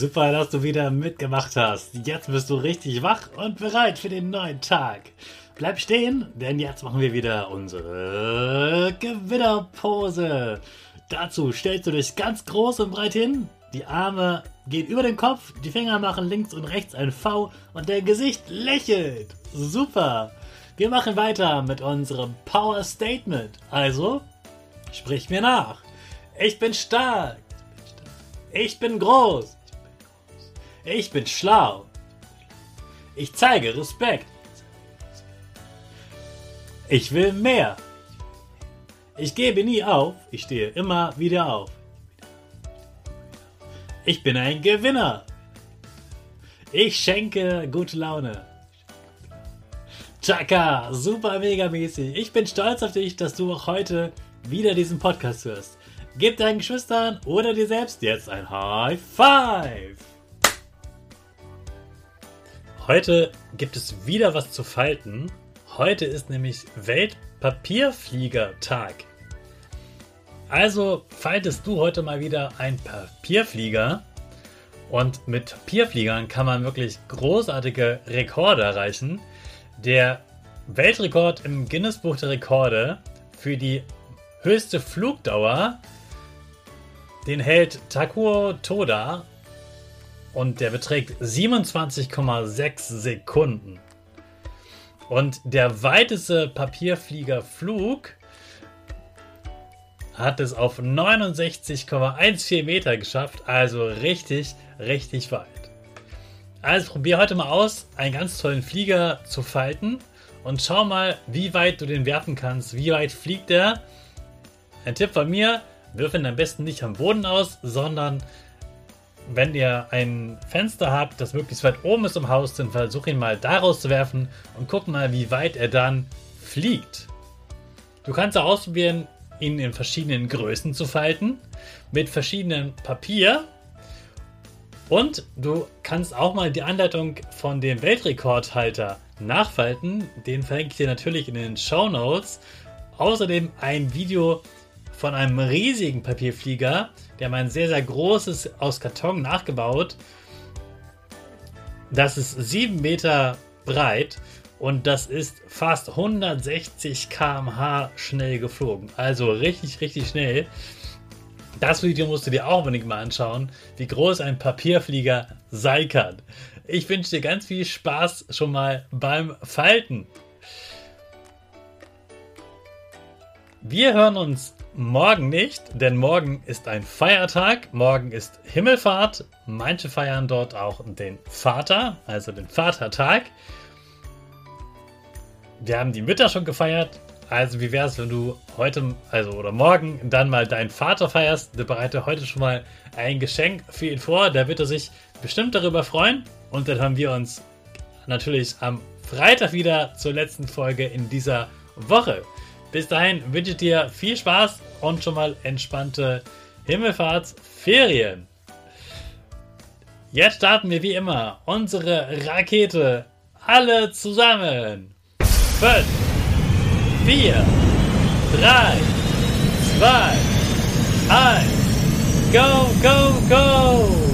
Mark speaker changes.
Speaker 1: Super, dass du wieder mitgemacht hast. Jetzt bist du richtig wach und bereit für den neuen Tag. Bleib stehen, denn jetzt machen wir wieder unsere Gewinnerpose. Dazu stellst du dich ganz groß und breit hin. Die Arme gehen über den Kopf, die Finger machen links und rechts ein V und dein Gesicht lächelt. Super. Wir machen weiter mit unserem Power Statement. Also, sprich mir nach. Ich bin stark. Ich bin groß. Ich bin schlau. Ich zeige Respekt. Ich will mehr. Ich gebe nie auf. Ich stehe immer wieder auf. Ich bin ein Gewinner. Ich schenke gute Laune. Chaka, super mega mäßig. Ich bin stolz auf dich, dass du auch heute wieder diesen Podcast hörst. Gib deinen Geschwistern oder dir selbst jetzt ein High Five. Heute gibt es wieder was zu falten. Heute ist nämlich Weltpapierfliegertag. Also faltest du heute mal wieder ein Papierflieger. Und mit Papierfliegern kann man wirklich großartige Rekorde erreichen. Der Weltrekord im Guinness-Buch der Rekorde für die höchste Flugdauer, den hält Takuo Toda und der beträgt 27,6 Sekunden. Und der weiteste Papierfliegerflug hat es auf 69,14 Meter geschafft, also richtig, richtig weit. Also probier heute mal aus, einen ganz tollen Flieger zu falten und schau mal, wie weit du den werfen kannst. Wie weit fliegt er? Ein Tipp von mir, wirf ihn am besten nicht am Boden aus, sondern wenn ihr ein Fenster habt, das möglichst weit oben ist im Haus, dann versuch ihn mal daraus zu werfen und guck mal, wie weit er dann fliegt. Du kannst auch ausprobieren, ihn in verschiedenen Größen zu falten, mit verschiedenem Papier. Und du kannst auch mal die Anleitung von dem Weltrekordhalter nachfalten. Den verlinke ich dir natürlich in den Show Notes. Außerdem ein Video von einem riesigen Papierflieger. Die haben ein sehr, sehr großes aus Karton nachgebaut. Das ist 7 Meter breit und das ist fast 160 km/h schnell geflogen. Also richtig, richtig schnell. Das Video musst du dir auch unbedingt mal anschauen, wie groß ein Papierflieger sein kann. Ich wünsche dir ganz viel Spaß schon mal beim Falten. Wir hören uns morgen nicht, denn morgen ist ein Feiertag. Morgen ist Himmelfahrt. Manche feiern dort auch den Vater, also den Vatertag. Wir haben die Mütter schon gefeiert. Also wie wäre es, wenn du heute, also oder morgen, dann mal deinen Vater feierst? Der bereite heute schon mal ein Geschenk für ihn vor. Da wird er sich bestimmt darüber freuen. Und dann haben wir uns natürlich am Freitag wieder zur letzten Folge in dieser Woche. Bis dahin wünsche ich dir viel Spaß und schon mal entspannte Himmelfahrtsferien. Jetzt starten wir wie immer unsere Rakete. Alle zusammen. 5, 4, 3, 2, 1. Go, go, go!